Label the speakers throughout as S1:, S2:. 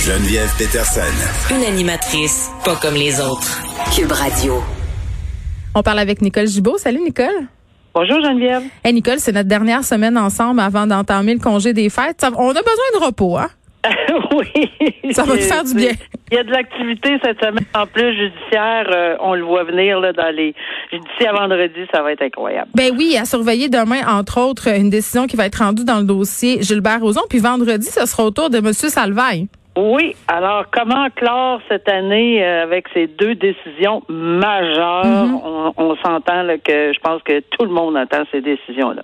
S1: Geneviève Peterson.
S2: Une animatrice pas comme les autres. Cube Radio.
S3: On parle avec Nicole Gibault. Salut Nicole.
S4: Bonjour Geneviève.
S3: Hey Nicole, c'est notre dernière semaine ensemble avant d'entamer le congé des fêtes. on a besoin de repos, hein?
S4: oui.
S3: Ça va te faire du bien.
S4: Il y a de l'activité cette semaine. En plus, judiciaire, euh, on le voit venir là, dans les. D'ici à vendredi, ça va être incroyable.
S3: Ben oui, à surveiller demain, entre autres, une décision qui va être rendue dans le dossier Gilbert Rozon. Puis vendredi, ce sera au tour de M. Salvaille.
S4: Oui. Alors, comment clore cette année euh, avec ces deux décisions majeures? Mm-hmm. On, on s'entend que je pense que tout le monde attend ces décisions-là.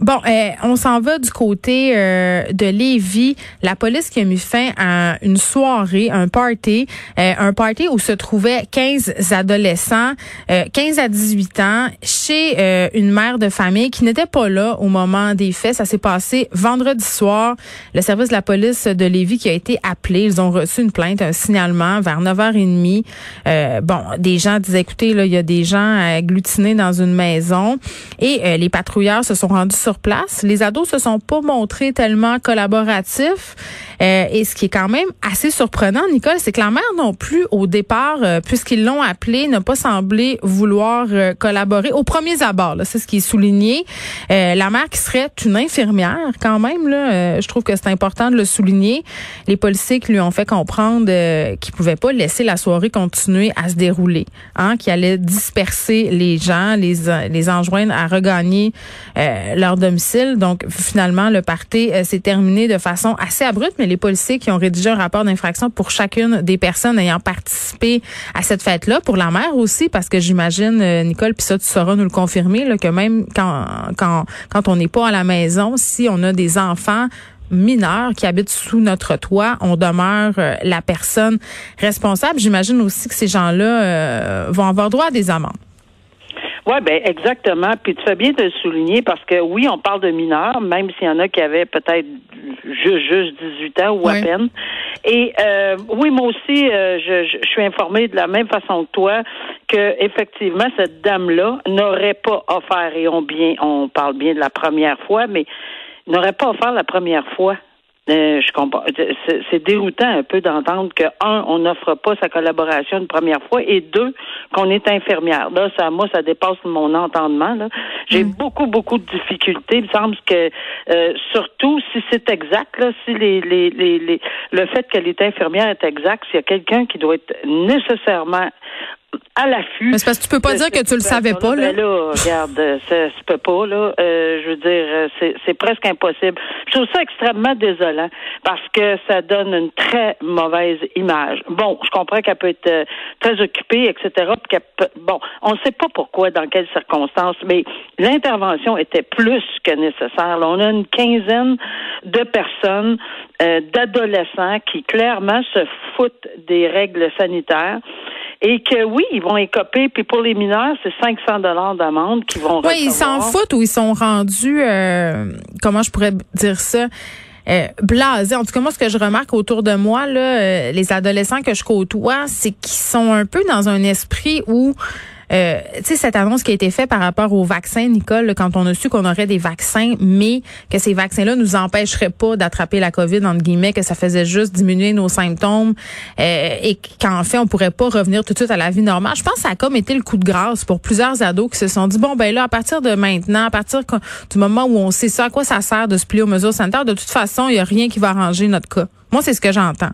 S3: Bon, euh, on s'en va du côté euh, de Lévis. La police qui a mis fin à une soirée, un party, euh, un party où se trouvaient 15 adolescents, 15 à 18 ans, chez une mère de famille qui n'était pas là au moment des faits. Ça s'est passé vendredi soir. Le service de la police de Lévis qui a été appelé, ils ont reçu une plainte, un signalement vers 9h30. bon, des gens disaient, écoutez, là, il y a des gens agglutinés dans une maison et les patrouilleurs se sont rendus sur place. Les ados se sont pas montrés tellement collaboratifs. Euh, et ce qui est quand même assez surprenant, Nicole, c'est que la mère non plus, au départ, euh, puisqu'ils l'ont appelé, n'a pas semblé vouloir euh, collaborer. Au premier abord, c'est ce qui est souligné. la mère qui serait une infirmière, quand même, là, je trouve que c'est important de le souligner. Les qui lui ont fait comprendre qu'ils pouvaient pas laisser la soirée continuer à se dérouler, hein, qui allait disperser les gens, les, les enjoindre à regagner leur domicile. Donc, finalement, le party s'est terminé de façon assez abrupte, mais les policiers qui ont rédigé un rapport d'infraction pour chacune des personnes ayant participé à cette fête-là, pour la mère aussi, parce que j'imagine, euh, Nicole, puis ça, tu sauras nous le confirmer, là, que même quand, quand, quand on n'est pas à la maison, si on a des enfants, mineurs qui habitent sous notre toit, on demeure euh, la personne responsable. J'imagine aussi que ces gens-là euh, vont avoir droit à des amendes.
S4: Oui, ben exactement. Puis tu fais bien de le souligner parce que oui, on parle de mineurs, même s'il y en a qui avaient peut-être juste, juste 18 ans ou à peine. Et euh, oui, moi aussi, euh, je, je, suis informée de la même façon que toi que effectivement cette dame-là n'aurait pas offert et on bien, on parle bien de la première fois, mais n'aurait pas offert la première fois euh, je comprends. C'est déroutant un peu d'entendre que un, on n'offre pas sa collaboration une première fois, et deux, qu'on est infirmière. Là, ça, moi, ça dépasse mon entendement. j'ai mm. beaucoup, beaucoup de difficultés. Il me semble que, euh, surtout si c'est exact, là, si les, les, les, le fait qu'elle est infirmière est exact, s'il y a quelqu'un qui doit être nécessairement à l'affût.
S3: Mais c'est parce que tu peux pas dire que tu le savais pas, là.
S4: Ben là, regarde, ça se peut pas, là. Euh, je veux dire, euh, c'est, c'est presque impossible. Je trouve ça extrêmement désolant parce que ça donne une très mauvaise image. Bon, je comprends qu'elle peut être euh, très occupée, etc. bon, on ne sait pas pourquoi, dans quelles circonstances, mais l'intervention était plus que nécessaire. Là, on a une quinzaine de personnes, d'adolescents qui clairement se foutent des règles sanitaires et que oui, ils vont écoper. Puis pour les mineurs, c'est 500 dollars d'amende qu'ils vont
S3: Oui, ils s'en foutent ou ils sont rendus, euh, comment je pourrais dire ça? Euh, blasés. En tout cas, moi, ce que je remarque autour de moi, là, euh, les adolescents que je côtoie, c'est qu'ils sont un peu dans un esprit où euh, tu sais, cette annonce qui a été faite par rapport aux vaccins, Nicole, quand on a su qu'on aurait des vaccins, mais que ces vaccins-là nous empêcheraient pas d'attraper la COVID, entre guillemets, que ça faisait juste diminuer nos symptômes euh, et qu'en fait, on pourrait pas revenir tout de suite à la vie normale. Je pense que ça a comme été le coup de grâce pour plusieurs ados qui se sont dit, bon, ben là, à partir de maintenant, à partir du moment où on sait ça, à quoi ça sert de se plier aux mesures sanitaires, de toute façon, il y a rien qui va arranger notre cas. Moi, c'est ce que j'entends.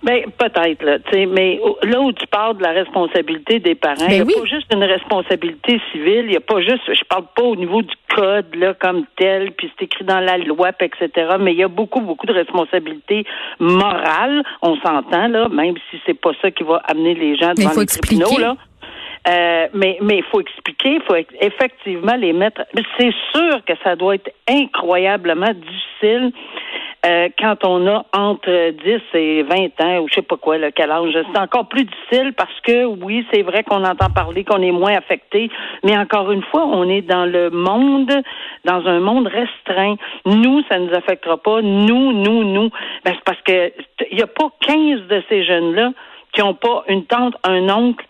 S4: Ben, peut-être, là, tu sais, mais là où tu parles de la responsabilité des parents, ben il n'y a pas juste une responsabilité civile, il n'y a pas juste, je parle pas au niveau du code, là, comme tel, puis c'est écrit dans la loi, etc., mais il y a beaucoup, beaucoup de responsabilités morales, on s'entend, là, même si c'est pas ça qui va amener les gens devant les tribunaux, là. Euh, mais mais il faut expliquer, il faut effectivement les mettre. C'est sûr que ça doit être incroyablement difficile euh, quand on a entre 10 et 20 ans, ou je sais pas quoi, le quel âge, c'est encore plus difficile parce que oui, c'est vrai qu'on entend parler qu'on est moins affecté, mais encore une fois, on est dans le monde, dans un monde restreint. Nous, ça nous affectera pas. Nous, nous, nous. Ben, c'est parce que il n'y a pas 15 de ces jeunes-là qui n'ont pas une tante, un oncle,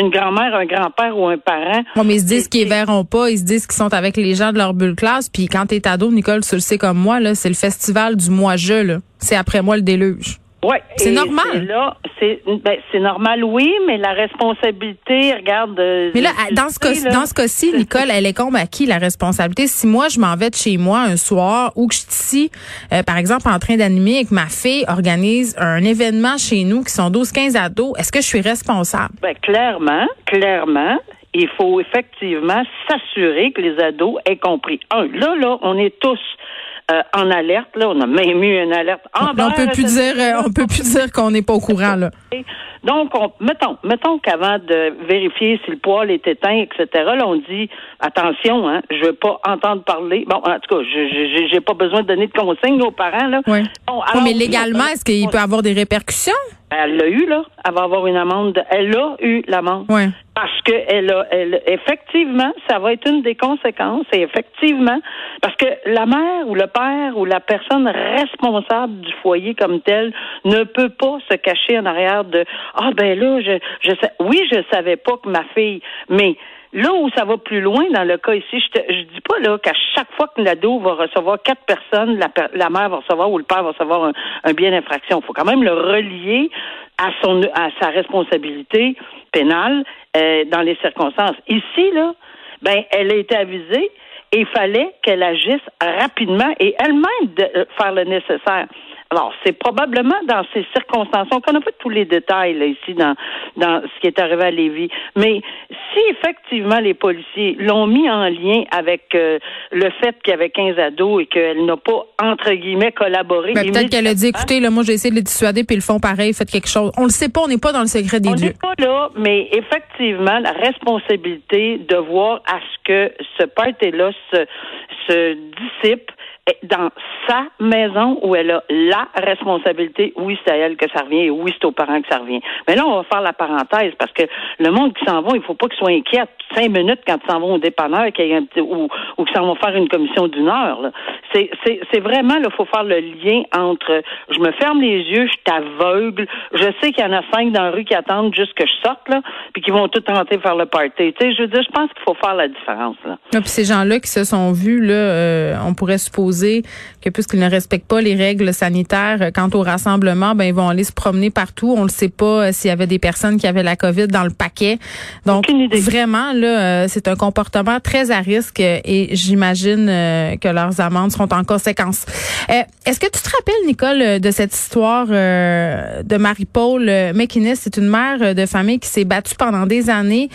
S4: une grand-mère, un grand-père ou un parent.
S3: Bon, mais ils se disent qu'ils verront pas, ils se disent qu'ils sont avec les gens de leur bulle classe. Puis quand t'es ado, Nicole, tu le sais comme moi, là, c'est le festival du moi-je, là. C'est après moi le déluge.
S4: Ouais,
S3: c'est normal.
S4: Là, c'est ben, c'est normal, oui, mais la responsabilité, regarde. Euh,
S3: mais là, dans ce cas, dans ce cas-ci, Nicole, elle est comme à qui la responsabilité? Si moi, je m'en vais de chez moi un soir ou que je suis ici, euh, par exemple, en train d'animer et que ma fille organise un événement chez nous qui sont 12-15 ados, est-ce que je suis responsable?
S4: Ben clairement, clairement. Il faut effectivement s'assurer que les ados aient compris. Un, là, là, on est tous euh, en alerte. Là, on a même eu une alerte.
S3: En on peut plus dire, euh, on peut plus dire qu'on n'est pas au courant là.
S4: Donc, on, mettons, mettons qu'avant de vérifier si le poêle est éteint, etc. Là, on dit attention, hein, je veux pas entendre parler. Bon, en tout cas, je j'ai pas besoin de donner de consignes aux parents là.
S3: Oui. mais légalement, est-ce qu'il peut avoir des répercussions?
S4: Elle l'a eu, là. Elle va avoir une amende. Elle a eu l'amende.
S3: Oui.
S4: Parce que elle a, elle, effectivement, ça va être une des conséquences. Et effectivement, parce que la mère ou le père ou la personne responsable du foyer comme tel ne peut pas se cacher en arrière de ah ben là, je, je sais, oui, je savais pas que ma fille, mais Là où ça va plus loin dans le cas ici, je, je dis pas là qu'à chaque fois que l'ado va recevoir quatre personnes, la, la, mère va recevoir ou le père va recevoir un, bien d'infraction. Il faut quand même le relier à son à sa responsabilité pénale euh, dans les circonstances. Ici là, ben elle a été avisée et il fallait qu'elle agisse rapidement et elle-même de euh, faire le nécessaire. Alors, c'est probablement dans ces circonstances. On connaît pas tous les détails là, ici dans, dans ce qui est arrivé à Lévis. Mais si effectivement les policiers l'ont mis en lien avec euh, le fait qu'il y avait 15 ados et qu'elle n'a pas, entre guillemets, collaboré.
S3: Ben, peut-être qu'elle a dit, écoutez, là, moi, j'ai essayé de les dissuader, puis ils font pareil, faites quelque chose. On le sait pas, on n'est pas dans le secret des dieux.
S4: On n'est pas là, mais effectivement, la responsabilité de voir à ce que ce party-là se, se dissipe dans sa maison où elle a la responsabilité, oui, c'est à elle que ça revient et oui, c'est aux parents que ça revient. Mais là, on va faire la parenthèse parce que le monde qui s'en va, il faut pas qu'ils soient inquiets cinq minutes quand ils s'en vont au dépanneur ou, ou qu'ils s'en vont faire une commission d'une heure. C'est vraiment, il faut faire le lien entre je me ferme les yeux, je t'aveugle, je sais qu'il y en a cinq dans la rue qui attendent juste que je sorte, là, puis qui vont tout tenter de faire le party. Tu sais, je veux dire, je pense qu'il faut faire la différence. Là.
S3: puis ces gens-là qui se sont vus, là, euh, on pourrait supposer que puisqu'ils ne respectent pas les règles sanitaires euh, quant au rassemblement, ben ils vont aller se promener partout. On ne sait pas euh, s'il y avait des personnes qui avaient la COVID dans le paquet. Donc vraiment euh, c'est un comportement très à risque et j'imagine que leurs amendes seront en conséquence. Est-ce que tu te rappelles Nicole de cette histoire de Marie-Paul McInnes, c'est une mère de famille qui s'est battue pendant des années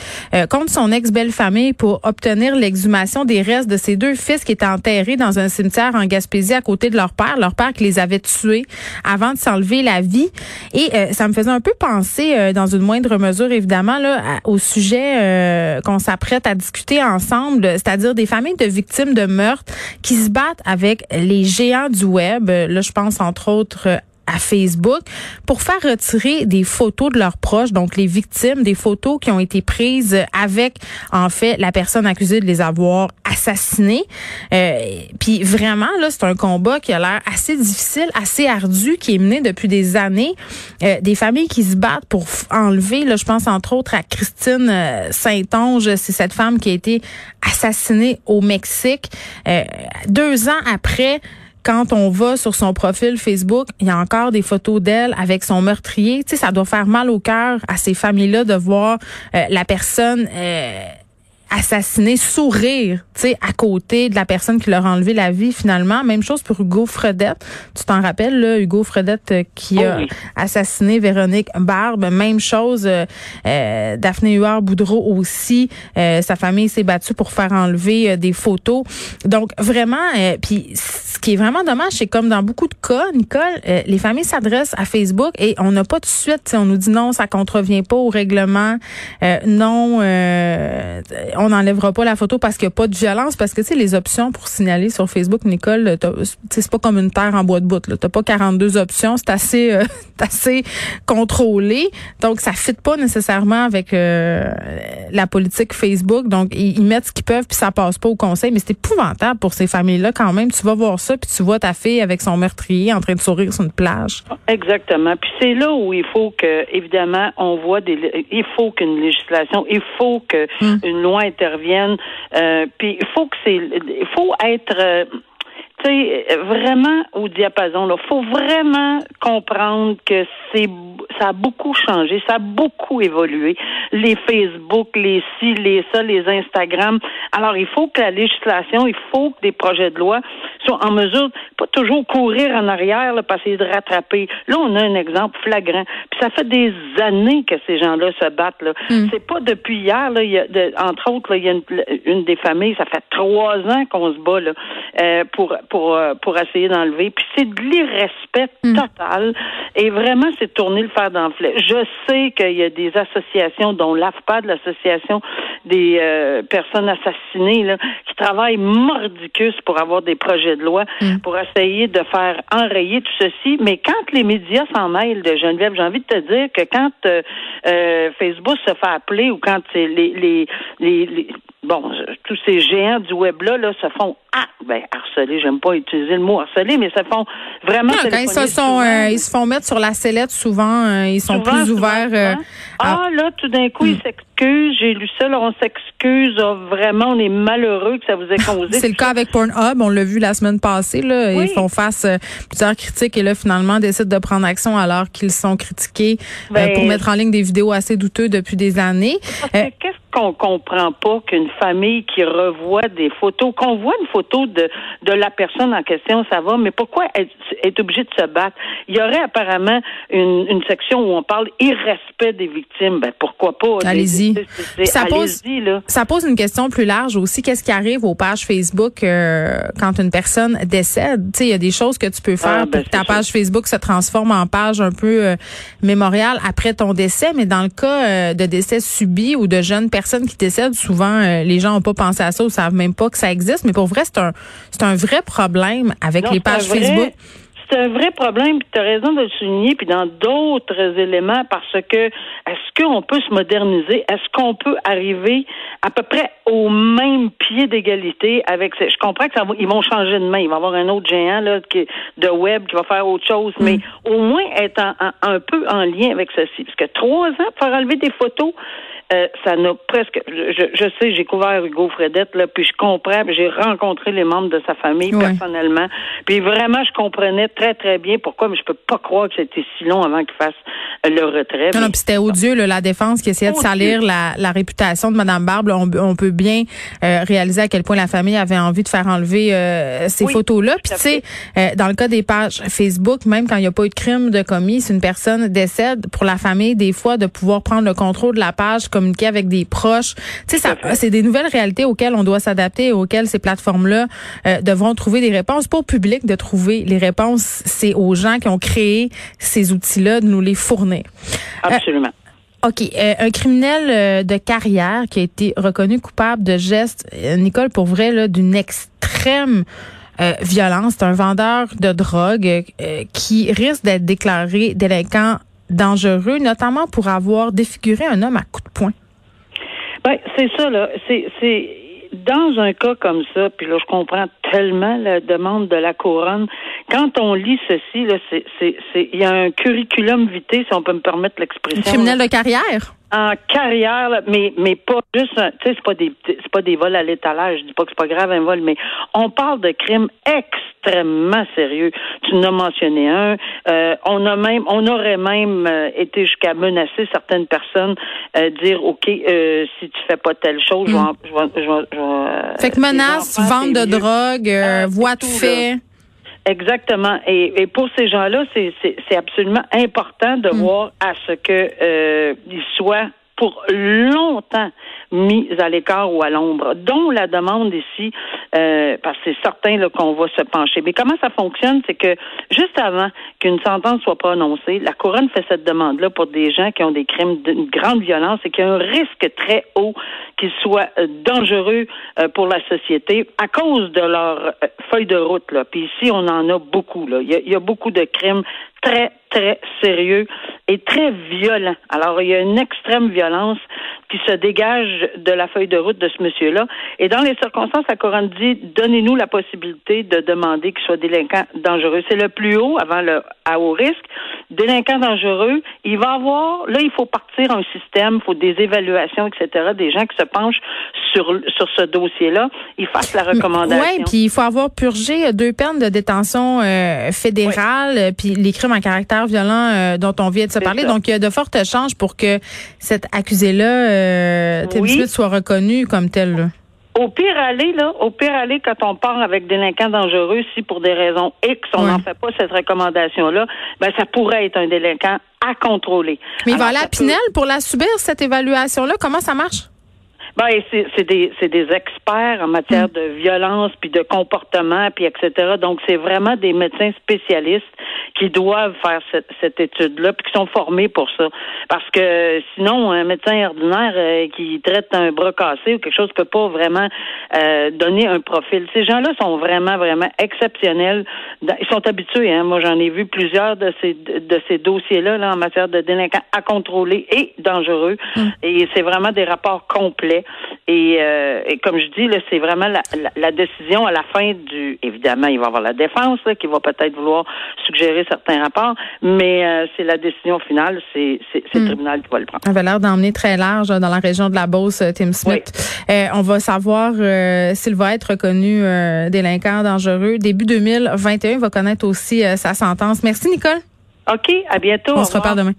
S3: contre son ex-belle-famille pour obtenir l'exhumation des restes de ses deux fils qui étaient enterrés dans un cimetière en Gaspésie à côté de leur père, leur père qui les avait tués avant de s'enlever la vie. Et euh, ça me faisait un peu penser, euh, dans une moindre mesure évidemment, là, au sujet euh, qu'on s'apprête à discuter ensemble, c'est-à-dire des familles de victimes de meurtres qui se battent avec les géants du web. Là, je pense entre autres à Facebook pour faire retirer des photos de leurs proches, donc les victimes, des photos qui ont été prises avec en fait la personne accusée de les avoir assassinés. Euh, puis vraiment là, c'est un combat qui a l'air assez difficile, assez ardu, qui est mené depuis des années. Euh, des familles qui se battent pour enlever, là, je pense entre autres à Christine euh, Saint-Onge, c'est cette femme qui a été assassinée au Mexique deux ans après quand on va sur son profil Facebook, il y a encore des photos d'elle avec son meurtrier. Tu sais, ça doit faire mal au cœur à ces familles-là de voir euh, la personne euh, assassiné, sourire, tu sais, à côté de la personne qui leur a enlevé la vie finalement. Même chose pour Hugo Fredette. Tu t'en rappelles, là, Hugo Fredette euh, qui a assassiné Véronique Barbe. Même chose, euh, euh Daphné Huard-Boudreau aussi. Euh, sa famille s'est battue pour faire enlever des photos. Donc, vraiment, puis ce qui est vraiment dommage, c'est comme dans beaucoup de cas, Nicole, les familles s'adressent à Facebook et on n'a pas de suite, on nous dit non, ça contrevient pas au règlement, non, on n'enlèvera pas la photo parce qu'il n'y a pas de violence, parce que tu sais, les options pour signaler sur Facebook, Nicole, c'est pas comme une terre en bois de bout. Tu n'as pas 42 options, c'est assez, euh, assez contrôlé. Donc, ça fit pas nécessairement avec euh, la politique Facebook. Donc, ils, mettent ce qu'ils peuvent, puis ça passe pas au conseil. Mais c'est épouvantable pour ces familles-là quand même. Tu vas voir ça, puis tu vois ta fille avec son meurtrier en train de sourire sur une plage.
S4: Exactement. Puis c'est là où il faut que, évidemment, on voit des... Il faut qu'une législation, il faut qu'une hmm. loi intervienne. Euh, puis il faut que c'est... Il faut être... Euh, tu sais, vraiment au diapason. Il faut vraiment comprendre que c'est ça a beaucoup changé, ça a beaucoup évolué. Les Facebook, les ci, les ça, les Instagram. Alors, il faut que la législation, il faut que des projets de loi soient en mesure, pas toujours courir en arrière, là, pour essayer de rattraper. Là, on a un exemple flagrant. Puis ça fait des années que ces gens-là se battent. Là. Mm. C'est pas depuis hier. Là, y a entre autres, il y a une, des familles, ça fait trois ans qu'on se bat là, euh, pour pour euh, pour essayer d'enlever. Puis c'est de l'irrespect mm. total. Et vraiment, c'est tourner le fer Je sais qu'il y a des associations, dont l'AFPAD, l'association des euh, personnes assassinées, là, qui travaillent mordicus pour avoir des projets de loi, mm. pour essayer de faire enrayer tout ceci. Mais quand les médias s'en mêlent de Geneviève, j'ai envie de te dire que quand euh, Facebook se fait appeler ou quand les, les, les bon, tous ces géants du web-là là, se font ah, ben, harceler, j'aime pas utiliser le mot harceler, mais se font vraiment.
S3: quand ils se, sont, euh, ils se font mettre sur la sellette, souvent, euh, ils sont plus ouverts. Euh,
S4: ah, là, tout d'un coup, ils hmm. S'excusent. J'ai lu ça, là, on s'excuse. Ah, vraiment, on est malheureux que ça vous ait causé.
S3: C'est le cas avec Pornhub, on l'a vu la semaine passée, là. Ils font face à plusieurs critiques et là, finalement, décident de prendre action alors qu'ils sont critiqués ben, pour mettre en ligne des vidéos assez douteuses depuis des années.
S4: Qu'est-ce qu'on comprend pas qu'une famille qui revoit des photos, qu'on voit une photo de, de la personne en question, ça va, mais pourquoi être, est obligé de se battre? Il y aurait apparemment une, une section où on parle irrespect des victimes. Ben, pourquoi pas?
S3: Allez-y. Ça, pose, ça pose une question plus large aussi. Qu'est-ce qui arrive aux pages Facebook euh, quand une personne décède? Il y a des choses que tu peux faire ah, ben, pour que ta page Facebook se transforme en page un peu euh, mémoriale après ton décès, mais dans le cas euh, de décès subi ou de jeunes personnes, personnes qui décèdent, souvent, euh, les gens n'ont pas pensé à ça ou savent même pas que ça existe. Mais pour vrai, c'est un, c'est un vrai problème avec les pages Facebook
S4: c'est un vrai problème, puis tu as raison de le souligner, puis dans d'autres éléments, parce que est-ce qu'on peut se moderniser? Est-ce qu'on peut arriver à peu près au même pied d'égalité avec Je comprends que ça ils vont changer de main. Il va y avoir un autre géant là, qui, de web qui va faire autre chose, mais mm. au moins être un peu en lien avec ceci. Parce que trois ans pour faire enlever des photos, euh, ça n'a presque. Je, je sais, j'ai couvert Hugo Fredette, là, puis je comprends, j'ai rencontré les membres de sa famille personnellement. Puis vraiment, je comprenais très, très bien pourquoi, mais je peux pas croire que c'était si long avant qu'il fasse le retrait.
S3: Non, non, puis c'était odieux, là, la défense qui essayait de salir la, la réputation de Mme Barbe. On, on, peut bien euh, réaliser à quel point la famille avait envie de faire enlever euh, ces photos-là. Puis tu sais, dans le cas des pages Facebook, même quand il n'y a pas eu de crime de commis, si une personne décède, pour la famille, des fois, de pouvoir prendre le contrôle de la page communiquer avec des proches. Tu sais, c'est des nouvelles réalités auxquelles on doit s'adapter et auxquelles ces plateformes-là euh, devront trouver des réponses. Pas au public de trouver les réponses, c'est aux gens qui ont créé ces outils-là de nous les fournir.
S4: Euh, Absolument.
S3: OK. Euh, un criminel de carrière qui a été reconnu coupable de gestes, Nicole, pour vrai, d'une extrême violence. C'est un vendeur de drogue qui risque d'être déclaré délinquant dangereux, notamment pour avoir défiguré un homme à coups de poing.
S4: Ben, c'est ça, là. C'est, dans un cas comme ça, puis là, je comprends tellement la demande de la couronne. Quand on lit ceci, là, c'est, c'est, il y a un curriculum vitae, si on peut me permettre l'expression.
S3: criminel de carrière?
S4: En carrière, mais mais pas juste, tu sais, c'est pas des c'est pas des vols à l'étalage. Je dis pas que c'est pas grave un vol, mais on parle de crimes extrêmement sérieux. Tu en as mentionné un. Euh, on a même, on aurait même euh, été jusqu'à menacer certaines personnes, euh, dire ok, euh, si tu fais pas telle chose, je vais,
S3: hmm. je vais, je fait que menace, vente de drogue, ah, voie de fait.
S4: Exactement. Et, et pour ces gens-là, c'est absolument important de mm. voir à ce que euh, ils soient pour longtemps mis à l'écart ou à l'ombre, dont la demande ici, euh, parce que c'est certain qu'on va se pencher. Mais comment ça fonctionne, c'est que juste avant qu'une sentence soit prononcée, la couronne fait cette demande-là pour des gens qui ont des crimes d'une grande violence et qui ont un risque très haut qu'ils soient euh, dangereux euh, pour la société à cause de leur feuille de route. Là. Puis ici, on en a beaucoup. Là. Il, y a, beaucoup de crimes très, très sérieux et très violents. Alors, il y a une extrême violence qui se dégage de la feuille de route de ce monsieur-là. Et dans les circonstances, la couronne dit donnez-nous la possibilité de demander qu'il soit délinquant dangereux. C'est le plus haut avant le à haut risque. Délinquant dangereux, il va avoir là, il faut partir un système, il faut des évaluations, etc. Des gens qui se penchent sur sur ce dossier-là, ils fassent la recommandation.
S3: Oui, puis il faut avoir purgé deux peines de détention euh, fédérale, puis les crimes en caractère violent euh, dont on vient de se parler. Donc il y a de fortes chances pour que cet accusé-là euh, Tim Smith soit reconnu comme tel.
S4: Au pire aller, là, au pire aller, quand on part avec délinquants dangereux, si pour des raisons X, on n'en fait pas cette recommandation-là, ben ça pourrait être un délinquant à contrôler.
S3: Mais il va aller à Pinel pour la subir, cette évaluation-là. Comment ça marche?
S4: Ben, c'est des, des experts en matière mm. de violence, puis de comportement, puis etc. Donc, c'est vraiment des médecins spécialistes qui doivent faire cette, cette étude-là, puis qui sont formés pour ça. Parce que sinon, un médecin ordinaire euh, qui traite un bras cassé ou quelque chose peut pas vraiment euh, donner un profil. Ces gens-là sont vraiment, vraiment exceptionnels. Ils sont habitués. Hein? Moi, j'en ai vu plusieurs de ces de ces dossiers-là là, en matière de délinquants à contrôler et dangereux. Mm. Et c'est vraiment des rapports complets. Euh, et, comme je dis, là, c'est vraiment la, décision à la fin du. Évidemment, il va y avoir la défense qui va peut-être vouloir suggérer certains rapports, mais euh, c'est la décision finale, c'est le hmm. tribunal qui va le prendre.
S3: Ça avait l'air d'emmener très large dans la région de la Beauce, euh, Tim Smith. on va savoir s'il va être reconnu délinquant dangereux. Début 2021, il va connaître aussi sa sentence. Merci, Nicole.
S4: OK, à bientôt.
S3: On se reparle demain.